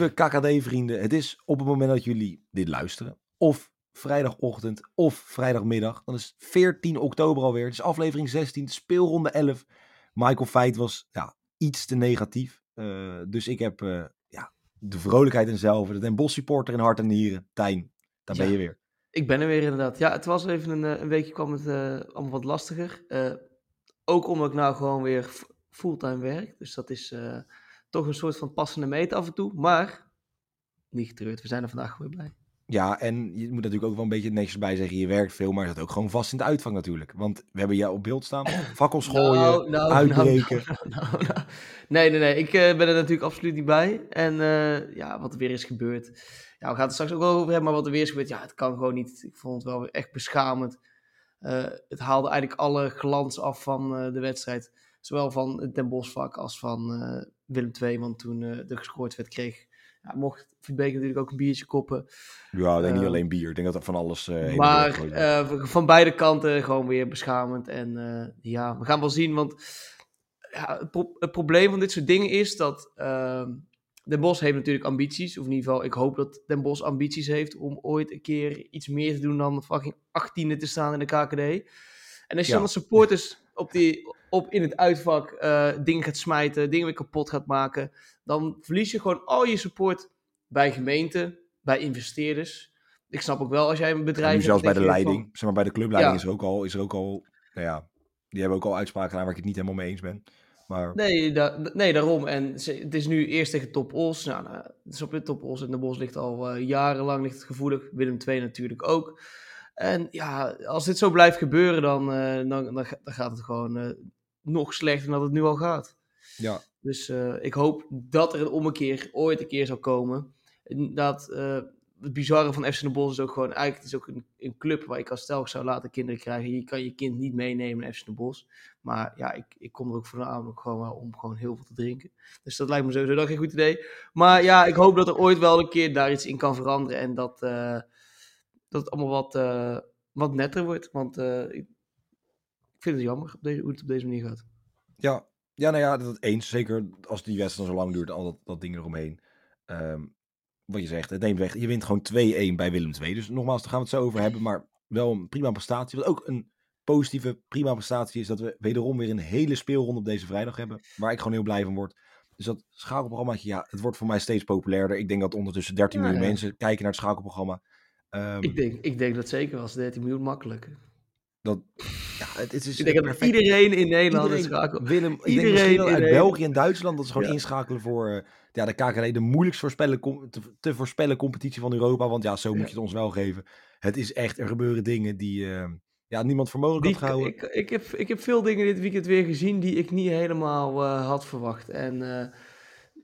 lieve KKD-vrienden, het is op het moment dat jullie dit luisteren, of vrijdagochtend of vrijdagmiddag, dan is 14 oktober alweer. Het is aflevering 16, speelronde 11. Michael Feit was ja, iets te negatief. Uh, dus ik heb uh, ja, de vrolijkheid en zelf, de Den Bosch supporter in hart en nieren. Tijn, daar ben je weer. Ik ben er weer inderdaad. Ja, het was even een, een weekje kwam het uh, allemaal wat lastiger. ook omdat ik nou gewoon weer fulltime werk. Dus dat is toch een soort van passende meet af en toe. Maar niet getreurd, we zijn er vandaag weer bij. Ja, en je moet natuurlijk ook wel een beetje netjes bij zeggen, je werkt veel, maar je zat ook gewoon vast in de uitvang natuurlijk. Want we hebben jou op beeld staan, fakkels gooien, nou, nou, uitbreken. Nou, nee, nee, nee, ik uh, ben er natuurlijk absoluut niet bij. En uh, ja, wat er weer is gebeurd. Ja, we gaan het straks ook wel over hebben, maar wat er weer is gebeurd, ja, het kan gewoon niet. Ik vond het wel echt beschamend. Uh, het haalde eigenlijk alle glans af van de wedstrijd. Zowel van het Den Bosvak als van Willem II, want toen er gescoord werd, kreeg ja, mocht Verbeek natuurlijk ook een biertje koppen. Ja, ik denk niet ehm, alleen bier. Ik denk dat er van alles... Uh, maar uh, van beide kanten gewoon weer beschamend. En ja, we gaan wel zien, want ja, het, pro het, probleem van dit soort dingen is dat... Ehm, Den Bos heeft natuurlijk ambities. Of in ieder geval, ik hoop dat Den Bos ambities heeft om ooit een keer iets meer te doen dan fucking 18e te staan in de KKD. En als je ja. dan supporters op die, op in het uitvak uh, dingen gaat smijten, dingen weer kapot gaat maken, dan verlies je gewoon al je support bij gemeenten, bij investeerders. Ik snap ook wel als jij een bedrijf. nu zelfs bij de leiding, zeg maar bij de clubleiding is er ook al, is er ook al, nou ja, die hebben ook al uitspraken aan waar ik het niet helemaal mee eens ben. Maar... Nee, da nee, daarom. En het is nu eerst tegen Top Os. Nou, nou, het is op de Top Os en de Bos ligt al uh, jarenlang ligt het gevoelig. Willem II natuurlijk ook. En ja, als dit zo blijft gebeuren, dan, uh, dan, dan, gaat het gewoon uh, nog slechter dan het nu al gaat. Ja. Dus uh, ik hoop dat er een ommekeer ooit een keer zal komen. Dat, het bizarre van FC Den Bosch is ook gewoon, eigenlijk het is ook een, een club waar ik als stel zou laten kinderen krijgen. Je kan je kind niet meenemen naar FC Den Bosch. Maar ja, ik, ik kom er ook voornamelijk gewoon om gewoon heel veel te drinken. Dus dat lijkt me sowieso dan geen goed idee. Maar ja, ik hoop dat er ooit wel een keer daar iets in kan veranderen. En dat dat het allemaal wat, uh, wat netter wordt. Want uh, ik vind het jammer op deze, hoe het op deze manier gaat. Ja, ja nou ja, dat eens. Zeker als die wedstrijd zo lang duurt, al dat, dat ding eromheen. Um, wat je zegt, het neemt weg. Je wint gewoon 2-1 bij Willem II. Dus nogmaals, daar gaan we het zo over hebben. Maar wel een prima prestatie. Wat ook een positieve, prima prestatie is dat we wederom weer een hele speelronde op deze vrijdag hebben. Waar ik gewoon heel blij van word. Dus dat schakelprogrammaatje, ja, het wordt voor mij steeds populairder. Ik denk dat ondertussen 13 miljoen mensen kijken naar het schakelprogramma. Um, ik, denk, ik denk dat zeker was 13 miljoen makkelijk. Dat, ja, het, het is ik denk dat iedereen in Nederland iedereen, Willem, iedereen denk uit België en Duitsland, dat is gewoon inschakelen voor uh, ja, de KKD, de moeilijkst voorspellen, te, te, voorspellen competitie van Europa. Want ja, zo moet je het ons wel geven. Het is echt, er gebeuren dingen die uh, ja, niemand voor mogelijk had gehouden. Ik, ik, heb, ik heb veel dingen dit weekend weer gezien die ik niet helemaal uh, had verwacht. En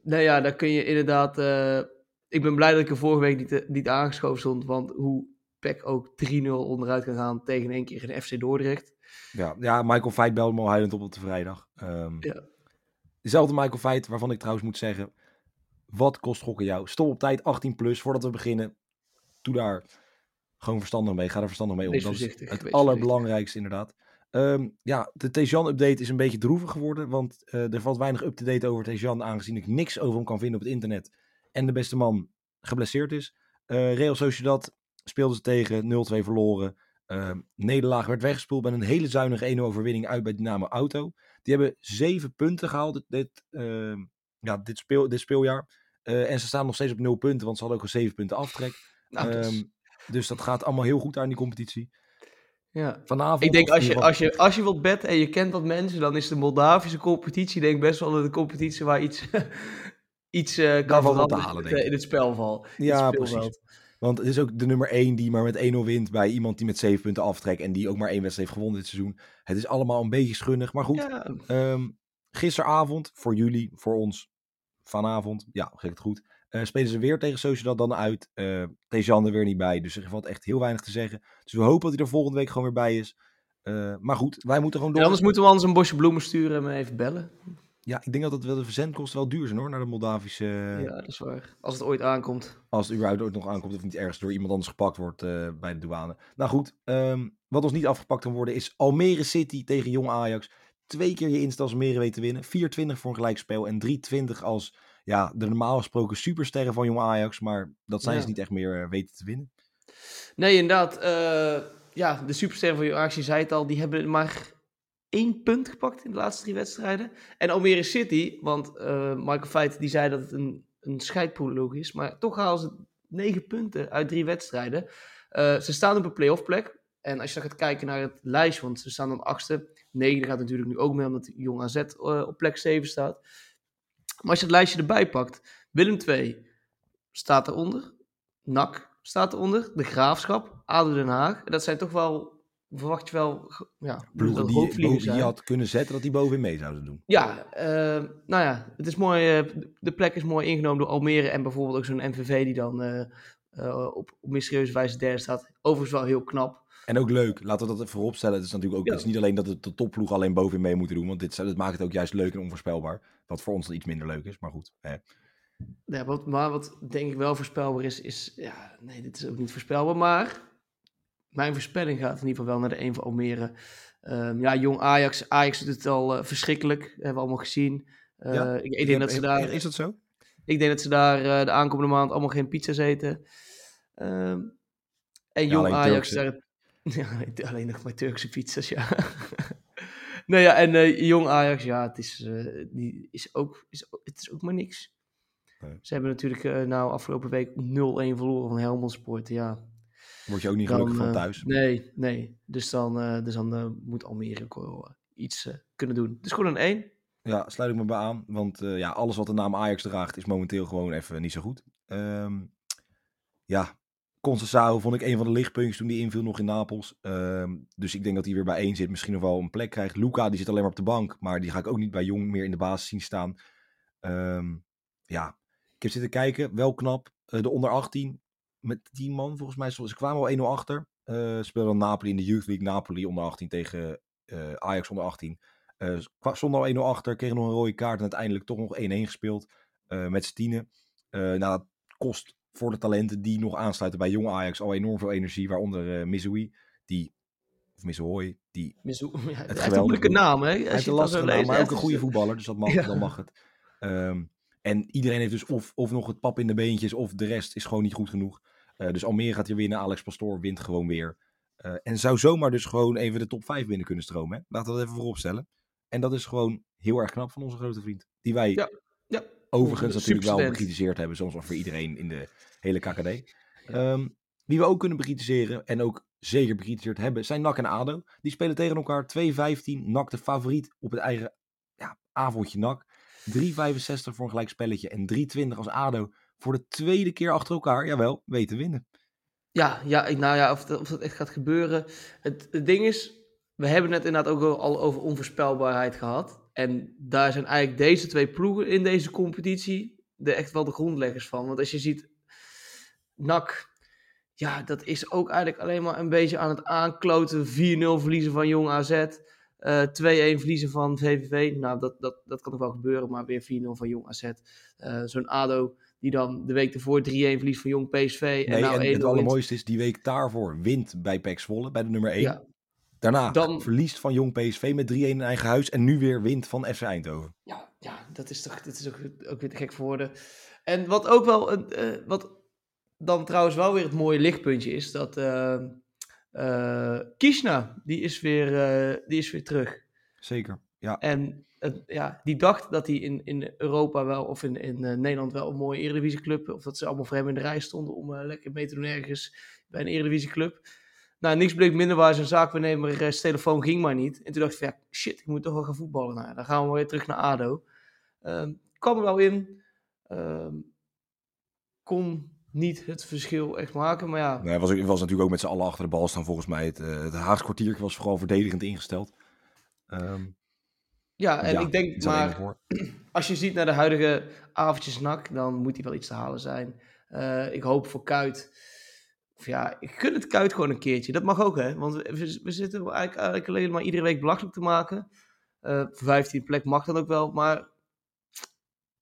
nou ja, daar kun je inderdaad ik ben blij dat ik er vorige week niet, eh, niet aangeschoven stond. Want hoe PEC ook 3-0 onderuit kan gaan tegen één keer een FC Dordrecht. Ja, ja Michael Veit belde me al huilend op op de vrijdag. Um, ja. Dezelfde Michael Veit, waarvan ik trouwens moet zeggen... Wat kost gokken jou? Stop op tijd 18 plus, voordat we beginnen. Doe daar gewoon verstandig mee. Ga er verstandig mee om. Dat is het allerbelangrijkste inderdaad. Um, ja, de Tejan-update is een beetje droevig geworden. Want uh, er valt weinig up-to-date over Tejan. Aangezien ik niks over hem kan vinden op het internet en de beste man geblesseerd is. Uh, Real Sociedad speelde ze tegen, 0-2 verloren. Uh, nederlaag werd weggespoeld met een hele zuinige 1-0 overwinning uit bij Dynamo Auto. Die hebben zeven punten gehaald dit, uh, ja, dit, speel, dit speeljaar. Uh, en ze staan nog steeds op 0 punten, want ze hadden ook een 7 punten aftrek. Nou, dus... Um, dus dat gaat allemaal heel goed daar in die competitie. Ja. Vanavond. Ik denk als je, als, je, als je wilt betten en je kent wat mensen, dan is de Moldavische competitie denk ik best wel de competitie waar iets iets uh, kan veranderen halen, denk ik. in het spelval. Ja, precies. Want het is ook de nummer 1 die maar met 1-0 wint bij iemand die met 7 punten aftrekt en die ook maar één wedstrijd heeft gewonnen dit seizoen. Het is allemaal een beetje schunnig, maar goed. Ja. Um, gisteravond, voor jullie, voor ons, vanavond, ja, zeg het goed, uh, spelen ze weer tegen Sociedad dan uit. Uh, Tejan er weer niet bij, dus er valt echt heel weinig te zeggen. Dus we hopen dat hij er volgende week gewoon weer bij is. Uh, maar goed, wij moeten gewoon door. anders moeten we anders een bosje bloemen sturen en even bellen. Ja, ik denk dat het wel de verzendkosten wel duur zijn hoor, naar de Moldavische... Ja, dat is waar. Als het ooit aankomt. Als het überhaupt ooit nog aankomt of niet ergens door iemand anders gepakt wordt uh, bij de douane. Nou goed, um, wat ons niet afgepakt kan worden is Almere City tegen Jong Ajax. Twee keer je insta Almere weten winnen. 4-20 voor een gelijkspel en 3-20 als ja, de normaal gesproken supersterren van jong Ajax. Maar dat zijn ze niet echt meer weten te winnen. Nee, inderdaad. ja, de supersterren van jong Ajax, je zei het al, die hebben maar één punt gepakt in de laatste drie wedstrijden. En Almere City, want Michael Feit die zei dat het een, een scheidpoloog is. Maar toch halen ze negen punten uit drie wedstrijden. ze staan op een playoff plek. En als je dan gaat kijken naar het lijstje, want ze staan dan achtste. Negende gaat natuurlijk nu ook mee, omdat Jong AZ uh, op plek 7 staat. Maar als je het lijstje erbij pakt, Willem 2 staat eronder. NAC staat eronder. De Graafschap, ADO Den Haag. Dat zijn toch wel, verwacht je wel, ja, ploegen die, boven, die had kunnen zetten dat die bovenin mee zouden doen. Ja, uh, nou ja, het is mooi, uh, de plek is mooi ingenomen door Almere en bijvoorbeeld ook zo'n MVV die dan uh, op, op mysterieuze wijze derde staat. Overigens wel heel knap. En ook leuk, laten we dat even vooropstellen. Het is natuurlijk ook het is niet alleen dat de topploeg alleen bovenin mee moeten doen. Want dit, dat maakt het ook juist leuk en onvoorspelbaar. Wat voor ons dan iets minder leuk is, maar goed. Hè. Ja, wat, maar wat denk ik wel voorspelbaar is, is... Ja, nee, dit is ook niet voorspelbaar. Maar mijn voorspelling gaat in ieder geval wel naar de een van Almere. Um, ja, jong Ajax. Ajax doet het al uh, verschrikkelijk. Hebben we allemaal gezien. Uh, ja, ik, ik denk dat ze daar... Is dat zo? Ik denk dat ze daar uh, de aankomende maand allemaal geen pizza's eten. Um, en jong Ajax, daar, Ja, alleen nog maar Turkse pizza's, ja. nou ja, en uh, jong Ajax, ja, het is, uh, die is, ook, is, het is ook maar niks. Nee. Ze hebben natuurlijk uh, nou afgelopen week 0-1 verloren van Helmond Sport, ja. Word je ook niet gelukkig van thuis? nee, nee. Dus dan, dus dan moet Almere iets kunnen doen. Dus gewoon een 1. Ja, sluit ik me bij aan. Want ja, alles wat de naam Ajax draagt is momenteel gewoon even niet zo goed. Um, ja, Concessao vond ik een van de lichtpuntjes toen die inviel nog in Napels. Ehm, dus ik denk dat hij weer bij één zit. Misschien nog wel een plek krijgt. Luca die zit alleen maar op de bank. Maar die ga ik ook niet bij Jong meer in de basis zien staan. Um, ja, ik heb zitten kijken. Wel knap. Uh, de onder 18 met 10 man volgens mij. Ze kwamen al 1-0 achter. Uh, speelden Napoli in de Youth League. Napoli onder 18 tegen uh, Ajax onder 18. Uh, stonden al 1-0 achter. Kregen nog een rode kaart. En uiteindelijk toch nog 1-1 gespeeld. met z'n tienen. nou, dat kost voor de talenten die nog aansluiten bij jonge Ajax al enorm veel energie. Waaronder uh, die, of Mizoui, die ja, het heeft een moeilijke naam, hè? Hij heeft een lastige naam, maar ook een goede voetballer, dus dat mag, ja. dan mag het. Um, en iedereen heeft dus of, of nog het pap in de beentjes, of de rest is gewoon niet goed genoeg. Uh, dus Almere gaat hier winnen, Alex Pastoor wint gewoon weer. Uh, en zou zomaar dus gewoon even de top 5 binnen kunnen stromen. Hè? Laten we dat even vooropstellen. En dat is gewoon heel erg knap van onze grote vriend. Die wij ja, ja. overigens natuurlijk wel bekritiseerd hebben, zoals voor iedereen in de hele KKD. Um, wie we ook kunnen bekritiseren en ook zeker bekritiseerd hebben, zijn NAC en ADO. Die spelen tegen elkaar 2-15. NAC de favoriet op het eigen ja, avondje NAC. 3,65 voor een gelijk spelletje en 3,20 als ADO voor de tweede keer achter elkaar, jawel, weten winnen. Ja, ja nou ja, of dat, of dat echt gaat gebeuren. Het, het ding is, we hebben het inderdaad ook al over onvoorspelbaarheid gehad. En daar zijn eigenlijk deze twee ploegen in deze competitie de, echt wel de grondleggers van. Want als je ziet, NAC, ja, dat is ook eigenlijk alleen maar een beetje aan het aankloten. 4-0 verliezen van Jong AZ. Uh, 2-1 verliezen van VVV. Nou, dat, dat, dat kan nog wel gebeuren, maar weer 4-0 van Jong AZ. Uh, Zo'n ADO die dan de week ervoor 3-1 verliest van Jong PSV. Nee, en, nou en het allermooiste is, die week daarvoor wint bij PEC Zwolle, bij de nummer 1. Ja. Daarna dan, verliest van Jong PSV met 3-1 in eigen huis. En nu weer wint van FC Eindhoven. Ja, ja dat is toch dat is ook, ook weer te gek voor woorden. En wat ook wel, uh, wat dan trouwens wel weer het mooie lichtpuntje is dat uh, uh, Kishna, die is, weer, die is weer terug. Zeker, ja. En ja, die dacht dat hij in, in Europa wel, of in, in Nederland wel een mooie Eredivisieclub, of dat ze allemaal voor hem in de rij stonden om lekker mee te doen ergens bij een Eredivisieclub. Nou, niks bleek minder waar zijn zaakwaarnemer, telefoon ging maar niet. En toen dacht ik ja, shit, ik moet toch wel gaan voetballen. Nou, dan gaan we weer terug naar ADO. Ehm, kwam er wel in. Ehm, kon niet het verschil echt maken. Maar ja. Was, natuurlijk ook met z'n allen achter de bal staan volgens mij. Het, het Haags kwartiertje was vooral verdedigend ingesteld. Um, ja, en ja, ik denk maar, als je ziet naar de huidige avondjes nak, dan moet hij wel iets te halen zijn. Uh, ik hoop voor Kuit. Of ja, ik gun het Kuit gewoon een keertje. Dat mag ook, hè. Want we, we zitten eigenlijk, eigenlijk alleen maar iedere week belachelijk te maken. Uh, 15 plek mag dan ook wel. Maar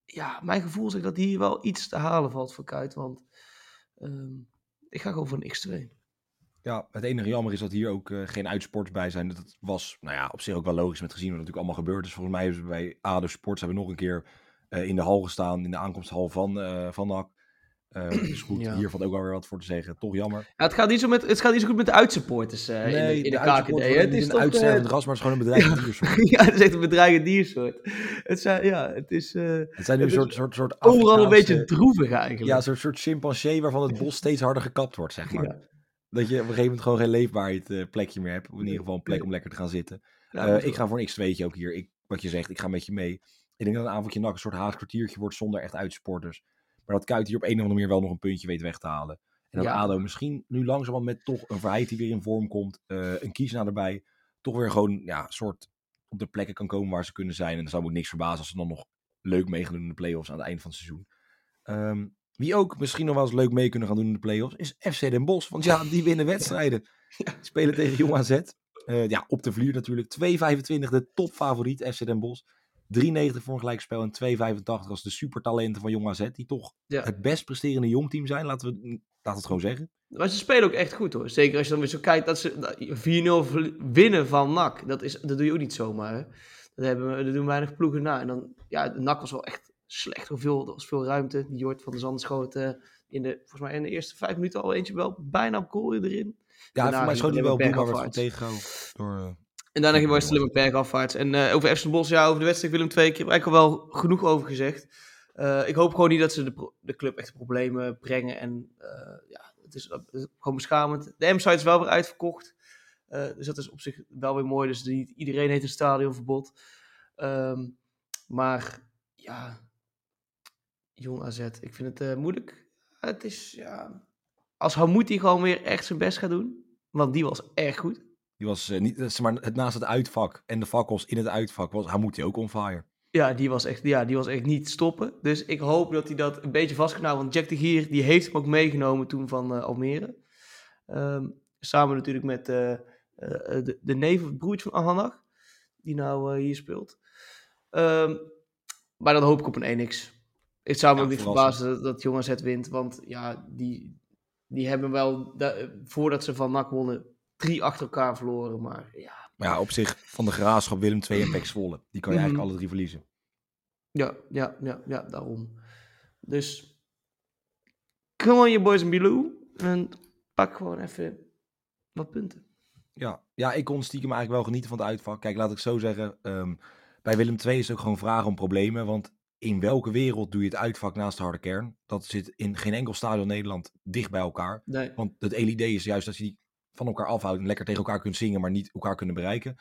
ja, mijn gevoel zegt dat hier wel iets te halen valt voor Kuit. Want um, ik ga gewoon voor een X2. Ja, het enige jammer is dat hier ook uh, geen uitsports bij zijn. Dat was nou ja, op zich ook wel logisch met gezien wat natuurlijk allemaal gebeurd is. Volgens mij hebben we bij ADO Sports hebben we nog een keer in de hal gestaan, in de aankomsthal van, van NAC. Uh, dus goed, ja. hier valt ook alweer wat voor te zeggen. Toch jammer. Ja, het, gaat niet zo met, het gaat niet zo goed met de uitsupporters uh, nee, in, de, in de, KKD. Het is een uitstervend uh, ras, maar het is gewoon een bedreigend diersoort. ja, het is echt een bedreigend diersoort. Het zijn, ja, het is... het zijn nu een soort, soort, soort Overal een beetje droevig eigenlijk. Ja, een soort, soort chimpansee waarvan het bos steeds harder gekapt wordt, zeg maar. Ja. Dat je op een gegeven moment gewoon geen leefbaarheid plekje meer hebt. Of in ieder geval een plek om lekker te gaan zitten. Ja, ik ga voor een x2'tje ook hier. Ik, wat je zegt, ik ga met je mee. Ik denk dat een avondje nak een soort haast kwartiertje wordt zonder echt uitsporters. Maar dat Kuit hier op een of andere manier wel nog een puntje weet weg te halen. En dat ADO misschien nu langzaam met toch een verheid die weer in vorm komt. Uh, een kiesna erbij. Toch weer gewoon ja, soort op de plekken kan komen waar ze kunnen zijn. En dan zou me ook niks verbazen als ze dan nog leuk mee gaan doen in de play-offs aan het eind van het seizoen. Um, wie ook misschien nog wel eens leuk mee kunnen gaan doen in de play-offs is FC Den Bosch. Want ja, die winnen wedstrijden. Ja. Spelen tegen Jong AZ. Uh, ja, op de vlier natuurlijk. 2,25 de topfavoriet FC Den Bosch. 3,90 voor een gelijkspel en 2,85 als de supertalenten van Jong AZ. Die toch het best presterende jongteam zijn, laten we, laten het gewoon zeggen. Maar ze spelen ook echt goed hoor. Zeker als je dan weer zo kijkt dat ze 4-0 winnen van NAC. Dat, is, dat doe je ook niet zomaar. Hè? Dat, hebben we, dat doen weinig ploegen na. En dan, ja, NAC was wel echt slecht. Hoeveel, er was veel ruimte. Die Jort van de Zand schoot uh, in de, volgens mij in de eerste vijf minuten al eentje wel bijna op goal erin. Ja, voor mij schoot hij wel Boema werd tegengehouden door... Uh... En daarna ging Wesley een berg afwaarts. En uh, over FC Bos, ja, over de wedstrijd Willem twee keer eigenlijk al wel genoeg over gezegd. Uh, ik hoop gewoon niet dat ze de, de club echt problemen brengen. En ja, het is, het is, gewoon beschamend. De M-site is wel weer uitverkocht. dus dat is op zich wel weer mooi. Dus niet iedereen heeft een stadionverbod. Um, maar ja, jong AZ, ik vind het moeilijk. Het is, ja... Als Hamouti gewoon weer echt zijn best gaat doen. Want die was erg goed. Die was uh, niet, zeg maar, het naast het uitvak en de fakkels in het uitvak was hij ook on fire. Ja, die was echt, ja, die was echt niet stoppen. Dus ik hoop dat hij dat een beetje vast kan Want Jack de Gier, die heeft hem ook meegenomen toen van uh, Almere. Um, samen natuurlijk met uh, de, de neef of broertje van Ahanag, die nou hier speelt. Um, maar dan hoop ik op een 1x. Het zou me ja, niet verbazen dat, dat Jongens het wint. Want ja, die, die hebben wel, voordat ze van NAC wonnen, drie achter elkaar verloren. Maar ja. Maar ja, op zich van de Graafschap, Willem 2 en Pek Zwolle. Die kan je eigenlijk mhm. alle drie verliezen. Ja, ja, ja, ja, daarom. Dus come on, je boys en Bilou. En pak gewoon even wat punten. Ja, ja, ik kon stiekem eigenlijk wel genieten van het uitvak. Kijk, laat ik zo zeggen. Um, bij Willem 2 is het ook gewoon vragen om problemen. Want in welke wereld doe je het uitvak naast de harde kern? Dat zit in geen enkel stadion Nederland dicht bij elkaar. Nee. Want het idee is juist dat je die van elkaar afhouden en lekker tegen elkaar kunt zingen, maar niet elkaar kunnen bereiken.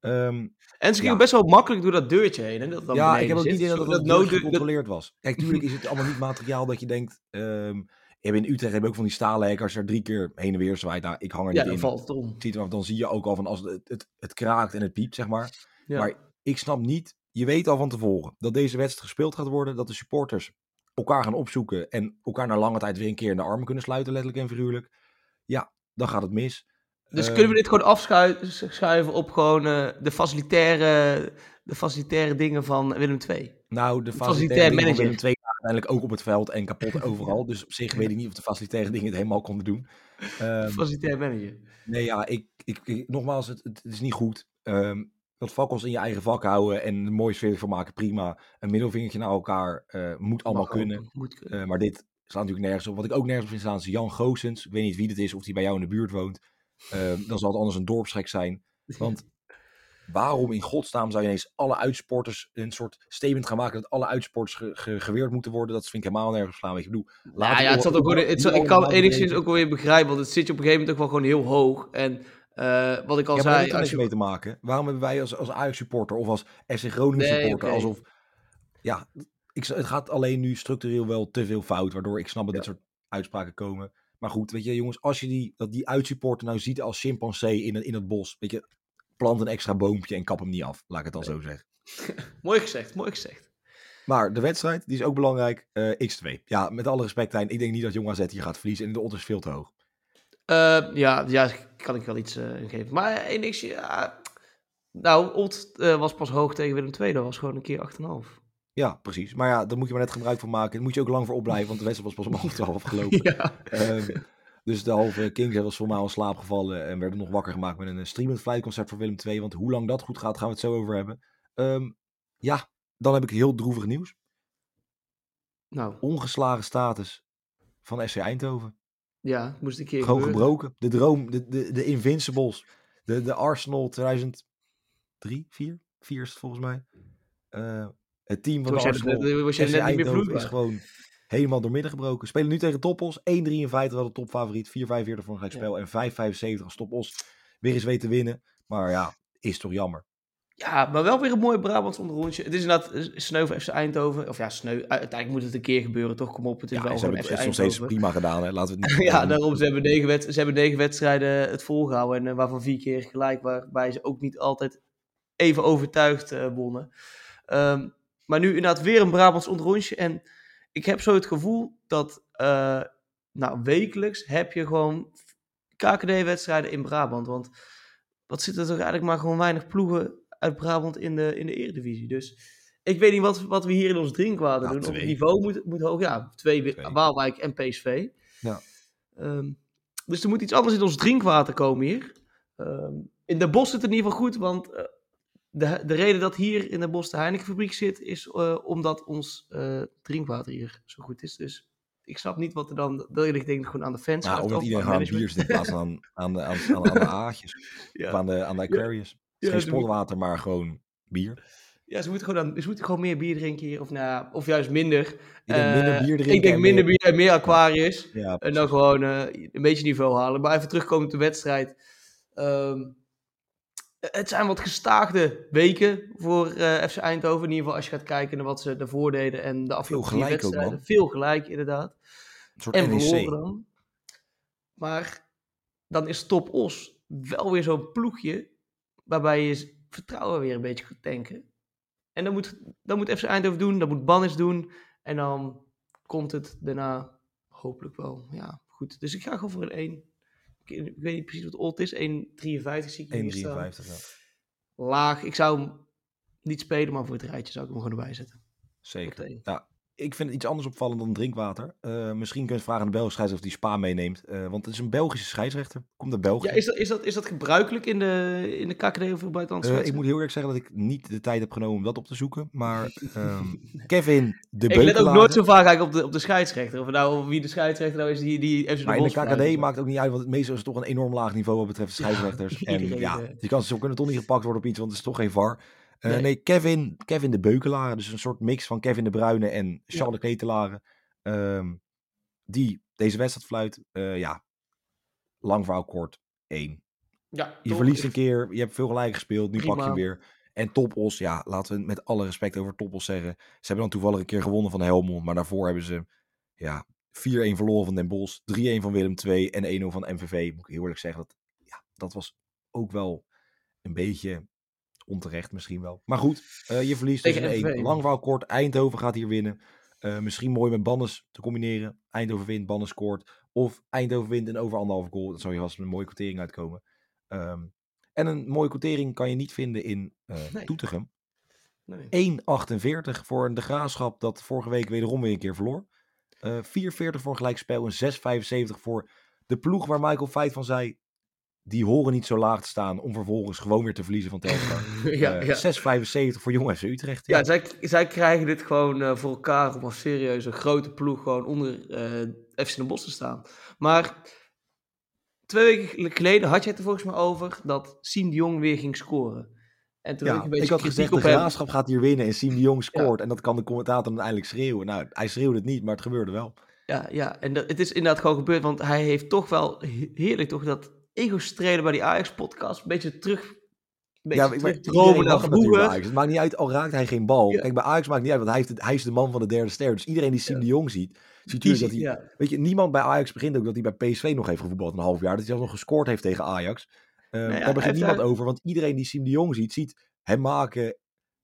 Um, en ze gingen best wel makkelijk door dat deurtje heen. Hè, dat ja, ik heb ook niet idee dat dat, dat gecontroleerd was. Kijk, tuurlijk is het allemaal niet materiaal dat je denkt... Um, in Utrecht hebben ook van die stalen hekken. Als je er drie keer heen en weer zwaait, nou, ik hang er niet ja, in. valt het om. Ziet dan zie je ook al van als het, het, het kraakt en het piept, zeg maar. Ja. Maar ik snap niet, je weet al van tevoren dat deze wedstrijd gespeeld gaat worden. Dat de supporters elkaar gaan opzoeken en elkaar na lange tijd weer een keer in de armen kunnen sluiten, letterlijk en figuurlijk. Ja, dan gaat het mis. Dus kunnen we ehm, dit gewoon afschuiven op gewoon uh, de, facilitaire, de facilitaire dingen van Willem II? Nou, de facilitaire, dingen van Willem II uiteindelijk ook op het veld en kapot overal. Dus op zich weet ik niet of de facilitaire dingen het helemaal konden doen. Um, facilitaire manager. Nee, ja, ik, ik, nogmaals, het, het, is niet goed. Um, dat vakkels in je eigen vak houden en een mooie sfeer van maken, prima. Een middelvingertje naar elkaar uh, moet allemaal kunnen. moet kunnen. Uh, maar dit slaat natuurlijk nergens op. Wat ik ook nergens op vind staan is Jan Goosens. Ik weet niet wie dit is, of die bij jou in de buurt woont. Ehm, dan zal het anders een dorpsgek zijn. Want waarom in godsnaam zou je ineens alle uitsporters een soort statement gaan maken dat alle uitsporters ge geweerd moeten worden? Dat vind ik helemaal nergens slaan. Ik bedoel, laat ja, het zat ook het zat, ik kan enigszins ook wel weer begrijpen, want het zit je op een gegeven moment ook wel gewoon heel hoog. En uh, wat ik al ja, zei. Daar heeft je... mee te maken. Waarom hebben wij als, als Ajax-supporter of als SC Groningen supporter nee, alsof. Ja, ik, het gaat alleen nu structureel wel te veel fout, waardoor ik snap dat ja. dit soort uitspraken komen. Maar goed, weet je jongens, als je die, dat die uitsupporter nou ziet als chimpansee in het, in het bos, weet je, plant een extra boompje en kap hem niet af, laat ik het dan zo zeggen. mooi gezegd, mooi gezegd. Maar de wedstrijd, die is ook belangrijk, uh, X2. Ja, met alle respect, Tijn, ik denk niet dat Jong AZ hier gaat verliezen en de odds is veel te hoog. Uh, ja, ja, kan ik wel iets uh, geven. Maar één ja... Nou, Odd was pas hoog tegen Willem II, dat was gewoon een keer 8,5. Ja, precies. Maar ja, daar moet je maar net gebruik van maken. Daar moet je ook lang voor opblijven, want de wedstrijd was pas om half twaalf afgelopen. ja. um, dus de halve Kings was voor mij al slaap gevallen en werden nog wakker gemaakt met een eh, streamend flightconcert voor Willem II. Want hoe lang dat goed gaat, gaan we het zo over hebben. Um, ja, dan heb ik heel droevig nieuws. nou. ongeslagen status van SC Eindhoven. Ja, moest een keer Gewoon gebroken. De droom, de, de, de Invincibles. De, de Arsenal 2003, 4? 4 is het volgens mij. Uh, het team van de Arsenal. Was je net niet meer is gewoon helemaal doormidden gebroken. Spelen nu tegen Toppos. 1,53 wel de topfavoriet. 4,45 voor een gelijk spel. En 5,75 als Toppos weer eens weten winnen. Maar ja, is toch jammer. Ja, maar wel weer een mooi Brabants onderrondje. Het is inderdaad eh, sneu voor FC Eindhoven. Of ja, sneu. Uiteindelijk moet het een keer gebeuren, toch? Kom op, het is wel ze hebben het nog steeds prima gedaan, hè? Laten we het niet... ja, daarom. Ze hebben, negen wed ze hebben negen wedstrijden het volgehouden. En uh, waarvan vier keer gelijk, waarbij ze ook niet altijd even overtuigd uh, wonnen. Um, maar nu inderdaad weer een Brabants onderrondje. En ik heb zo het gevoel dat uh, nou, wekelijks heb je gewoon KKD-wedstrijden in Brabant. Want wat zit er toch eigenlijk maar gewoon weinig ploegen uit Brabant in de, in de Eredivisie. Dus ik weet niet wat, wat we hier in ons drinkwater doen. Op het niveau moet, moet hoog. Ja, twee, twee. Waalwijk en PSV. Ja. Um, dus er moet iets anders in ons drinkwater komen hier. Um, in de bos zit het in ieder geval goed, want uh, de, de reden dat hier in de bos de Heinekenfabriek zit, is uh, omdat ons uh, drinkwater hier zo goed is. Dus ik snap niet wat er dan. Dat ligt denk ik gewoon aan de fans. Nou, omdat iedereen bier zit in plaats van aan, aan, de, aan, aan, aan de aatjes. ja. Of aan de, aan de Aquarius. Ja, Geen spolwater, maar gewoon bier. Ja, ze moeten, gewoon, ze moeten gewoon meer bier drinken hier. Of, nou, of juist minder. Minder bier drinken. Ik denk minder bier en meer Aquarius. Ja, en dan gewoon uh, een beetje niveau halen. Maar even terugkomen op de wedstrijd. Um, het zijn wat gestaagde weken voor uh, FC Eindhoven. In ieder geval als je gaat kijken naar wat ze ervoor deden en de afgelopen Veel gelijk wedstrijden. Ook, man. Veel gelijk, inderdaad. Een soort en verloren dan. Maar dan is Top Os wel weer zo'n ploegje waarbij je vertrouwen weer een beetje gaat tanken. En dan moet, dan moet FC Eindhoven doen, dan moet Bannis doen. En dan komt het daarna hopelijk wel. Ja, goed. Dus ik ga gewoon voor een 1 ik, weet niet precies wat old is. 1,53 zie ik 1,53, ja. Laag. Ik zou hem niet spelen, maar voor het rijtje zou ik hem gewoon erbij zetten. Zeker. Ja, ik vind het iets anders opvallend dan drinkwater. Uh, misschien kun je vragen aan de Belgische scheidsrechter of die Spa meeneemt. Uh, want het is een Belgische scheidsrechter. Komt uit België. Ja, is dat, is dat, is dat gebruikelijk in de, in de KKD of buitenlandse uh, Ik moet heel eerlijk zeggen dat ik niet de tijd heb genomen om dat op te zoeken. Maar um, Kevin de Ik let ook nooit zo vaak eigenlijk op de, op de scheidsrechter. Of, nou, wie de scheidsrechter nou is die, die even Maar in de KKD maakt ook niet uit, want het meestal is het toch een enorm laag niveau wat betreft scheidsrechters. Ja, en ja, die kansen kunnen toch niet gepakt worden op iets, want het is toch geen VAR. Uh, nee. nee, Kevin, Kevin de Beukelaar. Dus een soort mix van Kevin de Bruyne en Charles de Ketelaren. Um, die deze wedstrijd fluit. Uh, ja, lang verhaal kort. één. Ja, je verliest een keer. Je hebt veel gelijk gespeeld. Nu Prima. pak je weer. En Topos, ja, laten we met alle respect over Topos zeggen. Ze hebben dan toevallig een keer gewonnen van Helmond. Maar daarvoor hebben ze ja, 4-1 verloren van Den Bosch. 3-1 van Willem II en 1-0 van MVV. Moet ik heel eerlijk zeggen. Dat, ja, dat was ook wel een beetje Onterecht misschien wel. Maar goed, uh, je verliest dus een Lang kort, Eindhoven gaat hier winnen. Uh, misschien mooi met Bannes te combineren. Eindhoven wint, Bannes scoort. Of Eindhoven wint en over anderhalve goal. Dat zou je vast een mooie quotering uitkomen. Um, en een mooie quotering kan je niet vinden in uh, nee. Doetinchem. Nee. 1,48 voor de graafschap dat vorige week wederom weer een keer verloor. Uh, 4,40 voor een gelijkspel en 6,75 voor de ploeg waar Michael Feit van zei die horen niet zo laag te staan om vervolgens gewoon weer te verliezen van Telstar. ja, uh, ja. 6,75 voor Jong FC Utrecht. Ja, ja zij, zij krijgen dit gewoon uh, voor elkaar om als serieuze grote ploeg gewoon onder uh, FC Den Bosch te staan. Maar twee weken geleden had jij het er volgens mij over dat Siem de Jong weer ging scoren. En toen ja, ik, een ik had gezegd, de graafschap gaat hier winnen en Siem de Jong scoort. En dat kan de commentator dan eindelijk schreeuwen. Nou, hij schreeuwde het niet, maar het gebeurde wel. Ja, ja. en dat, het is inderdaad gewoon gebeurd, want hij heeft toch wel heerlijk toch dat ego-streden bij die Ajax-podcast. Een beetje terug. Een beetje ja, terug dromen naar vroeger. Het maakt niet uit, al raakt hij geen bal. Kijk, bij Ajax maakt niet uit, want hij, heeft hij is de man van de derde ster. Dus iedereen die Sim ja. de Jong ziet, ziet die, dat hij... Ja. Weet je, niemand bij Ajax begint ook dat hij bij PSV nog heeft gevoetbald een half jaar. Dat hij zelfs nog gescoord heeft tegen Ajax. Uh, nee, daar begint niemand over, want iedereen die Sim de Jong ziet, ziet hem maken...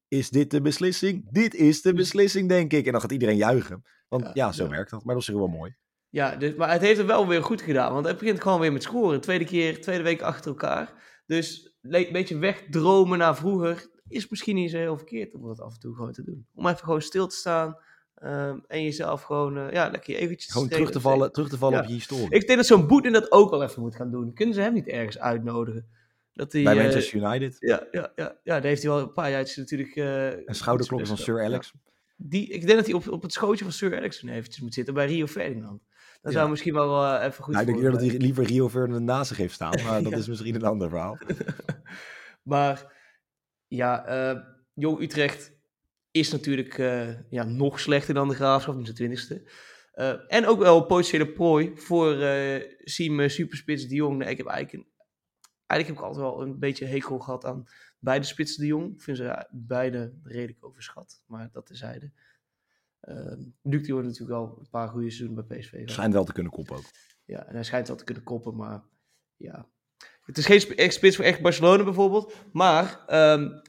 Is dit de beslissing? Dit is de beslissing, denk ik. En dan gaat iedereen juigen. Want ja, zo werkt dat. Maar dat is wel mooi. Ja, dus, maar het heeft het wel weer goed gedaan. Want het begint gewoon weer met scoren. Tweede keer, tweede week achter elkaar. Dus een beetje wegdromen naar vroeger. Is misschien niet zo heel verkeerd om dat af en toe gewoon te doen. Om even gewoon stil te staan. Um, en jezelf gewoon, uh, ja, lekker eventjes Gewoon terug te vallen, terug te vallen op je historie. Ik denk dat zo'n Boeten dat ook wel even moet gaan doen. Kunnen ze hem niet ergens uitnodigen? Dat hij, Bij uh, Manchester United? Ja, ja, ja, ja, daar heeft hij wel een paar jaar natuurlijk... Uh, een schouderklop van Sir Alex. die, ik denk dat hij op, op het schootje van Sir Ericsson eventjes moet zitten bij Rio Ferdinand. Dat zou misschien wel uh, even goed zijn. Nou, ik denk dat hij liever Rio Ferdinand naast zich heeft staan, maar dat is misschien een ander verhaal. maar ja, uh, Jong Utrecht is natuurlijk uh, ja, nog slechter dan de Graafschap, in zijn twintigste. en ook wel potentiële prooi voor Siem Superspits de Jong. Nee, ik heb eigenlijk, een, eigenlijk heb ik altijd wel een beetje hekel gehad aan beide spitsen de Jong. Ik vind ze beide redelijk overschat, maar dat tezijde. Uh, Luc die wordt natuurlijk al een paar goede seizoenen bij PSV. Schijnt wel te kunnen koppen ook. Ja, en hij schijnt wel te kunnen koppen, maar ja. Het is geen spits voor echt Barcelona bijvoorbeeld. Maar um,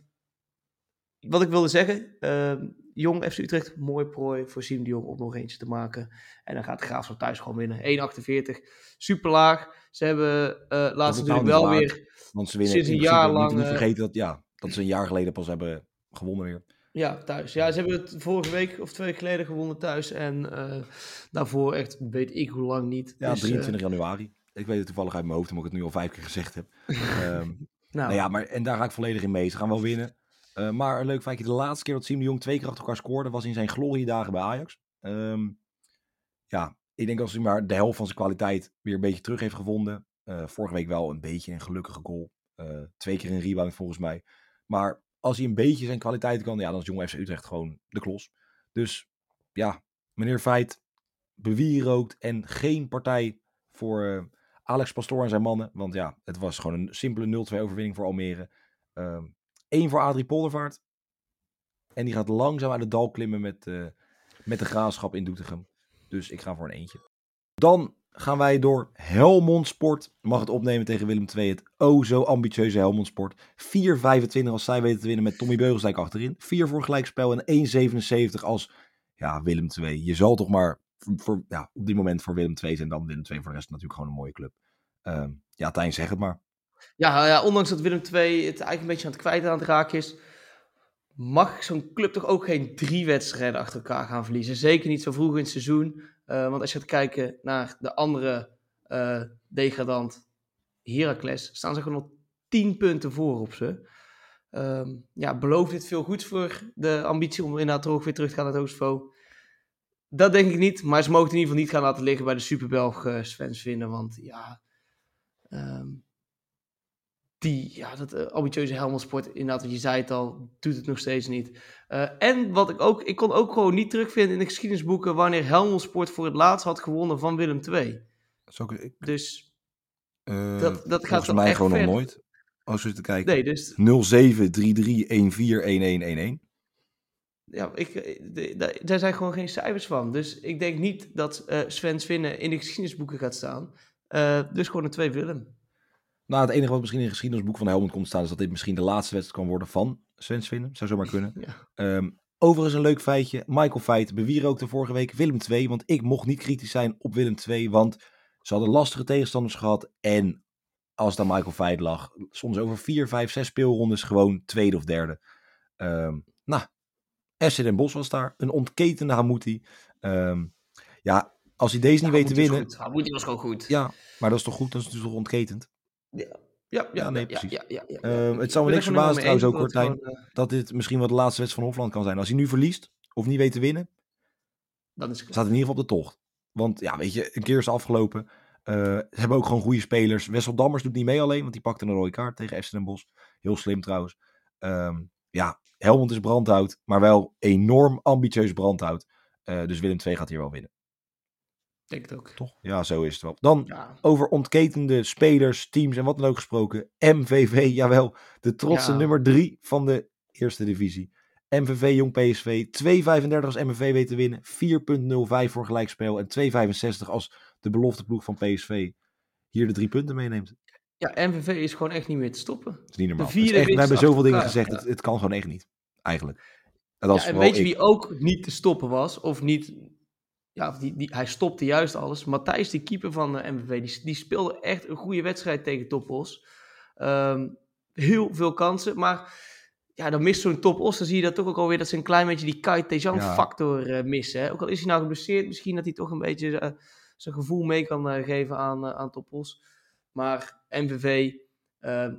wat ik wilde zeggen, uh, Jong FC Utrecht, mooi prooi voor Siem de Jong om nog eentje te maken. En dan gaat de Graafschap thuis gewoon winnen. 1,48, super laag. Ze hebben uh, laatst natuurlijk wel weer want ze winnen sinds een jaar lang. Niet, vergeten dat, ja, dat ze een jaar geleden pas hebben gewonnen weer. Ja, thuis. Ja, ze hebben het vorige week of twee weken geleden gewonnen thuis. En uh, daarvoor echt weet ik hoe lang niet. Ja, dus, 23 uh, januari. Ik weet het toevallig uit mijn hoofd, omdat ik het nu al vijf keer gezegd heb. um, nou. nou. ja, maar en daar ga ik volledig in mee. Ze gaan wel winnen. Uh, maar een leuk feitje, de laatste keer dat Siem de Jong twee keer achter elkaar scoorde, was in zijn gloriedagen bij Ajax. Um, ja, ik denk als hij maar de helft van zijn kwaliteit weer een beetje terug heeft gevonden. vorige week wel een beetje een gelukkige goal. twee keer een rebound volgens mij. Maar als hij een beetje zijn kwaliteit kan, ja, dan is Jong FC Utrecht gewoon de klos. Dus ja, meneer Feit bewierookt en geen partij voor uh, Alex Pastoor en zijn mannen. Want ja, het was gewoon een simpele 0-2 overwinning voor Almere. Eén ehm, voor Adrie Poldervaart. En die gaat langzaam uit het dal klimmen met, uh, met de graafschap in Doetinchem. Dus ik ga voor een eentje. Dan gaan wij door Helmond Sport. Mag het opnemen tegen Willem II. Het oh zo ambitieuze Helmond Sport. 4-25 als zij weten te winnen met Tommy Beugelsdijk achterin. 4 voor gelijkspel en 1-77 als ja, Willem II. Je zal toch maar voor, ja, op dit moment voor Willem II zijn. Dan Willem II voor de rest natuurlijk gewoon een mooie club. Uh, ja, Tijn, zeg het maar. Ja, ja, ondanks dat Willem II het eigenlijk een beetje aan het kwijt aan het raken is mag zo'n club toch ook geen drie wedstrijden achter elkaar gaan verliezen. Zeker niet zo vroeg in het seizoen. Uh, want als je gaat kijken naar de andere uh, degradant, Heracles, staan ze gewoon nog 10 punten voor op ze. Um, ja, belooft dit veel goeds voor de ambitie om inderdaad ook weer terug te gaan naar het hoogstniveau? Dat denk ik niet, maar ze mogen in ieder geval niet gaan laten liggen bij de Superbelg uh, Svens vinden, want ja... Um, die, ja, dat uh, ambitieuze Helmond Sport, inderdaad, wat je zei het al, doet het nog steeds niet. Uh, en wat ik ook, ik kon ook gewoon niet terugvinden in de geschiedenisboeken wanneer Helmond Sport voor het laatst had gewonnen van Willem II. Zo, ik, dus uh, dat, dat gaat voor mij gewoon nog nooit. Als we te kijken. Nee, dus... 0733141111. Ja, ik, daar zijn gewoon geen cijfers van. Dus ik denk niet dat Sven Vinnen in de geschiedenisboeken gaat staan. dus gewoon een twee Willem. Nou, het enige wat misschien in het geschiedenisboek van Helmond komt staan, is dat dit misschien de laatste wedstrijd kan worden van Sven Svinnen. Zou zomaar kunnen. Ja. Um, overigens een leuk feitje. Michael Feit bewierrookte vorige week Willem II, want ik mocht niet kritisch zijn op Willem II, want ze hadden lastige tegenstanders gehad. En als daar Michael Feit lag, soms over vier, vijf, zes speelrondes gewoon tweede of derde. Um, nou, Essed en Bos was daar. Een ontketende Hamouti. Um, ja, als hij deze niet weet te winnen... Hamouti was gewoon goed. Ja, maar dat is toch goed? Dat is dus toch ontketend? Ja, ja, ja, nee, precies. Ja, ja, ja, uh, het zou me niks verbazen trouwens ook, Kortijn, uh... dat dit misschien wel de laatste wedstrijd van Hofland kan zijn. Als hij nu verliest, of niet weet te winnen, dan is het staat in ieder geval op de tocht. Want ja, weet je, een keer is afgelopen. Uh, ze hebben ook gewoon goede spelers. Wessel Dammers doet niet mee alleen, want die pakte een rode kaart tegen FC Den Bosch. Heel slim trouwens. Um, ja, Helmond is brandhout, maar wel enorm ambitieus brandhout. Uh, dus Willem II gaat hier wel winnen. Denk het ook. Toch? Ja, zo is het wel. Dan over ontketende spelers, teams en wat dan ook gesproken. MVV, jawel. De trotse nummer drie van de eerste divisie. MVV Jong PSV. 2,35 als MVV weet te winnen. 4,05 voor gelijkspel. En 2,65 als de belofte ploeg van PSV hier de drie punten meeneemt. Ja, MVV is gewoon echt niet meer te stoppen. Dat is niet normaal. Is echt, we hebben zoveel dingen gezegd. Het, het, kan gewoon echt niet. Eigenlijk. En, ja, en weet je wie ook niet te stoppen was? Of niet ja, die, die, hij stopte juist alles. Matthijs, die keeper van de MVV, die, die speelde echt een goede wedstrijd tegen Topos. Um, heel veel kansen, maar ja, dan mist zo'n Topos, dan zie je dat toch ook alweer dat ze een klein beetje die Kai Tejan factor uh, missen. Hè? Ook al is hij nou geblesseerd, misschien dat hij toch een beetje uh, zijn gevoel mee kan uh, geven aan, aan Topos. Maar MVV ehm,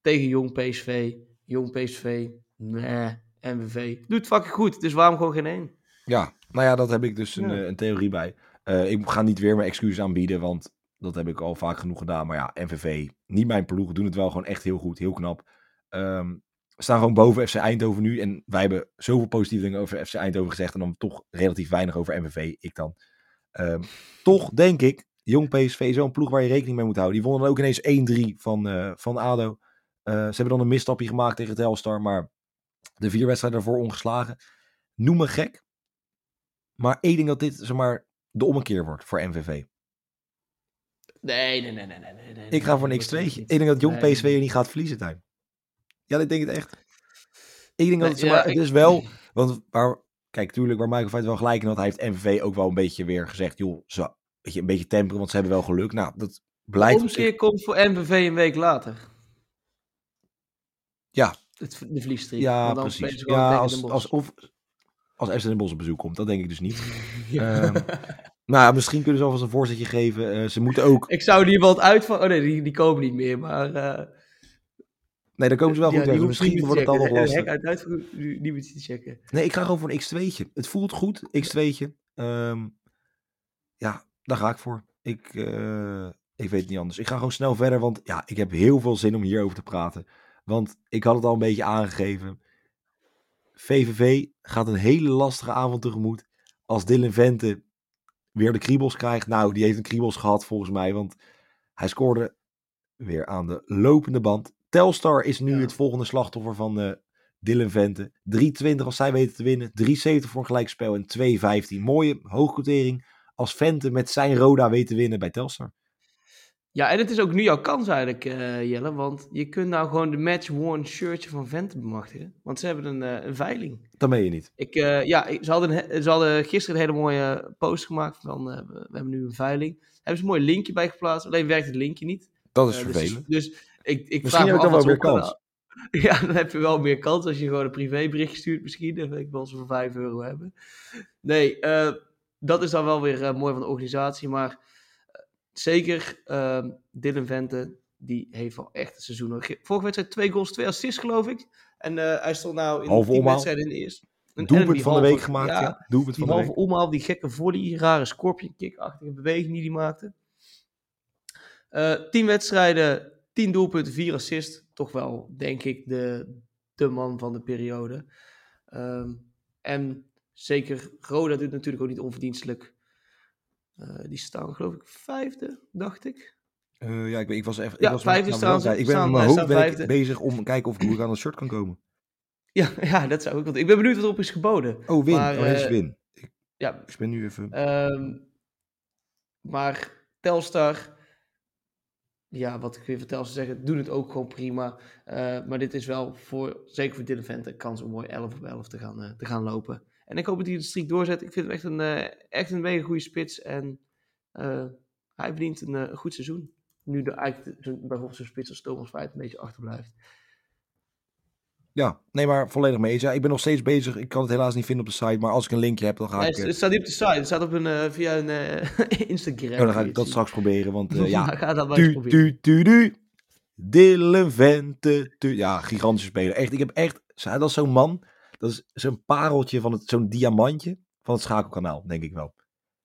tegen Jong PSV, Jong PSV, nee, MVV. Doet fucking goed, dus waarom gewoon geen één? Ja, nou ja, dat heb ik dus een, een theorie bij. ik ga niet weer mijn excuus aanbieden, want dat heb ik al vaak genoeg gedaan. Maar ja, MVV, niet mijn ploeg, doen het wel gewoon echt heel goed, heel knap. Um, we staan gewoon boven FC Eindhoven nu. En wij hebben zoveel positieve dingen over FC Eindhoven gezegd. En dan toch relatief weinig over MVV. Ik dan. Um, toch denk ik, Jong PSV is wel een ploeg waar je rekening mee moet houden. Die wonnen dan ook ineens 1-3 van, uh, van ADO. Uh, ze hebben dan een misstapje gemaakt tegen Telstar. Maar de vier wedstrijden daarvoor ongeslagen. Noem me gek. Maar ik denk dat dit zeg maar, de ommekeer wordt voor MVV. Nee, nee, nee, nee. nee, nee ik ga voor een X2'tje. Ik denk dat Jong PSV er niet gaat verliezen, Tuin. Ja, ik denk het echt. Ik denk dat het, maar, het is wel, want waar, kijk, tuurlijk, waar Michael Feit wel gelijk in had, hij heeft MVV ook wel een beetje weer gezegd, joh, zo, weet je, een beetje temperen, want ze hebben wel geluk. Nou, dat blijft... De omkeer komt voor MVV een week later. Ja. Het, de vliegstreek. Ja, precies. Ja, als, als, of, als FC Den Bosch op bezoek komt, dat denk ik dus niet. ja. Um, nou, misschien kunnen ze alvast een voorzetje geven. Uh, ze moeten ook... Ik zou die wat uit van... Oh nee, die, die komen niet meer, maar... Uh... Nee, dan komen ze wel goed ja, Misschien wordt het dan nog lastig. Hek uit, niet meer te checken. Nee, ik ga gewoon voor een X2'tje. Het voelt goed, X2'tje. Um, ja, daar ga ik voor. Ik, uh, ik weet het niet anders. Ik ga gewoon snel verder, want ja, ik heb heel veel zin om hierover te praten. Want ik had het al een beetje aangegeven. VVV gaat een hele lastige avond tegemoet. Als Dylan Vente weer de kriebels krijgt. Nou, die heeft een kriebels gehad volgens mij, want hij scoorde weer aan de lopende band. Telstar is nu het volgende slachtoffer van uh, Dylan Vente. 3,20 als zij weten te winnen. 3,70 voor een gelijkspel en 2,15. Mooie hoogquotering als Vente met zijn Roda weet te winnen bij Telstar. Ja, en het is ook nu jouw kans eigenlijk, uh, Jelle. Want je kunt nou gewoon de match-worn shirtje van Vente bemachtigen. Want ze hebben een, uh, een veiling. Dat meen je niet. Ik, uh, ja, ze hadden, ze hadden gisteren een hele mooie post gemaakt van we hebben nu een veiling. Daar hebben ze een mooi linkje bij geplaatst. Alleen werkt het linkje niet. Dat is vervelend. Dus, dus ik, ik misschien vraag heb ik dan wel meer kans. Ja, dan heb je wel meer kans als je gewoon een privébericht stuurt misschien. Dan wil ik wel ze voor 5 euro hebben. Nee, dat is dan wel weer mooi van de organisatie. Maar zeker uh, Dylan Vente, die heeft wel echt een seizoen. Vorige wedstrijd twee goals, twee assists geloof ik. En hij stond nou in halve die wedstrijd in de eerste. Een doelpunt van de week gemaakt, ja. ja. Doelpunt van halve omhaal, die gekke volley, rare scorpion kick-achtige beweging die hij maakte. tien wedstrijden, 10 doelpunten, 4 assists. Toch wel, denk ik, de, de man van de periode. Um, en zeker Roda doet natuurlijk ook niet onverdienstelijk. Uh, die staan geloof ik vijfde, dacht ik. Uh, ja, ik, ik was even. Ja, ik was vijfde staan ze. Ik ben met mijn hoofd ik bezig om te kijken of ik aan het shirt kan komen. Ja, ja, dat zou ook. Want ik ben benieuwd wat erop is geboden. Oh, win. Maar, oh, is win. Ik, ja. Ik ben nu even. Um, maar Telstar ja, wat ik weer vertel ze zeggen, doen het ook gewoon prima. Uh, maar dit is wel voor, zeker voor Dylan Vente, kans om mooi 11 op 11 te gaan, uh, te gaan lopen. En ik hoop dat hij de streak doorzet. Ik vind hem echt een, uh, echt een mega goede spits. En hij verdient een, een, goed seizoen. Nu de, eigenlijk bijvoorbeeld zo'n spits als Thomas Veit een beetje achterblijft. Ja, nee, maar volledig mee eens. Ja, ik ben nog steeds bezig. Ik kan het helaas niet vinden op de site. Maar als ik een linkje heb, dan ga ik... Het staat niet op de site. Het staat op een, uh, via een uh, Instagram. Oh, dan ga ik dat straks proberen. Want uh, ja, ga dat maar du, proberen. Du, du, du. Dylan Vente. Ja, gigantische speler. Echt, ik heb echt... Dat is zo'n man. Dat is zo'n pareltje van. Zo'n diamantje van het schakelkanaal, denk ik wel.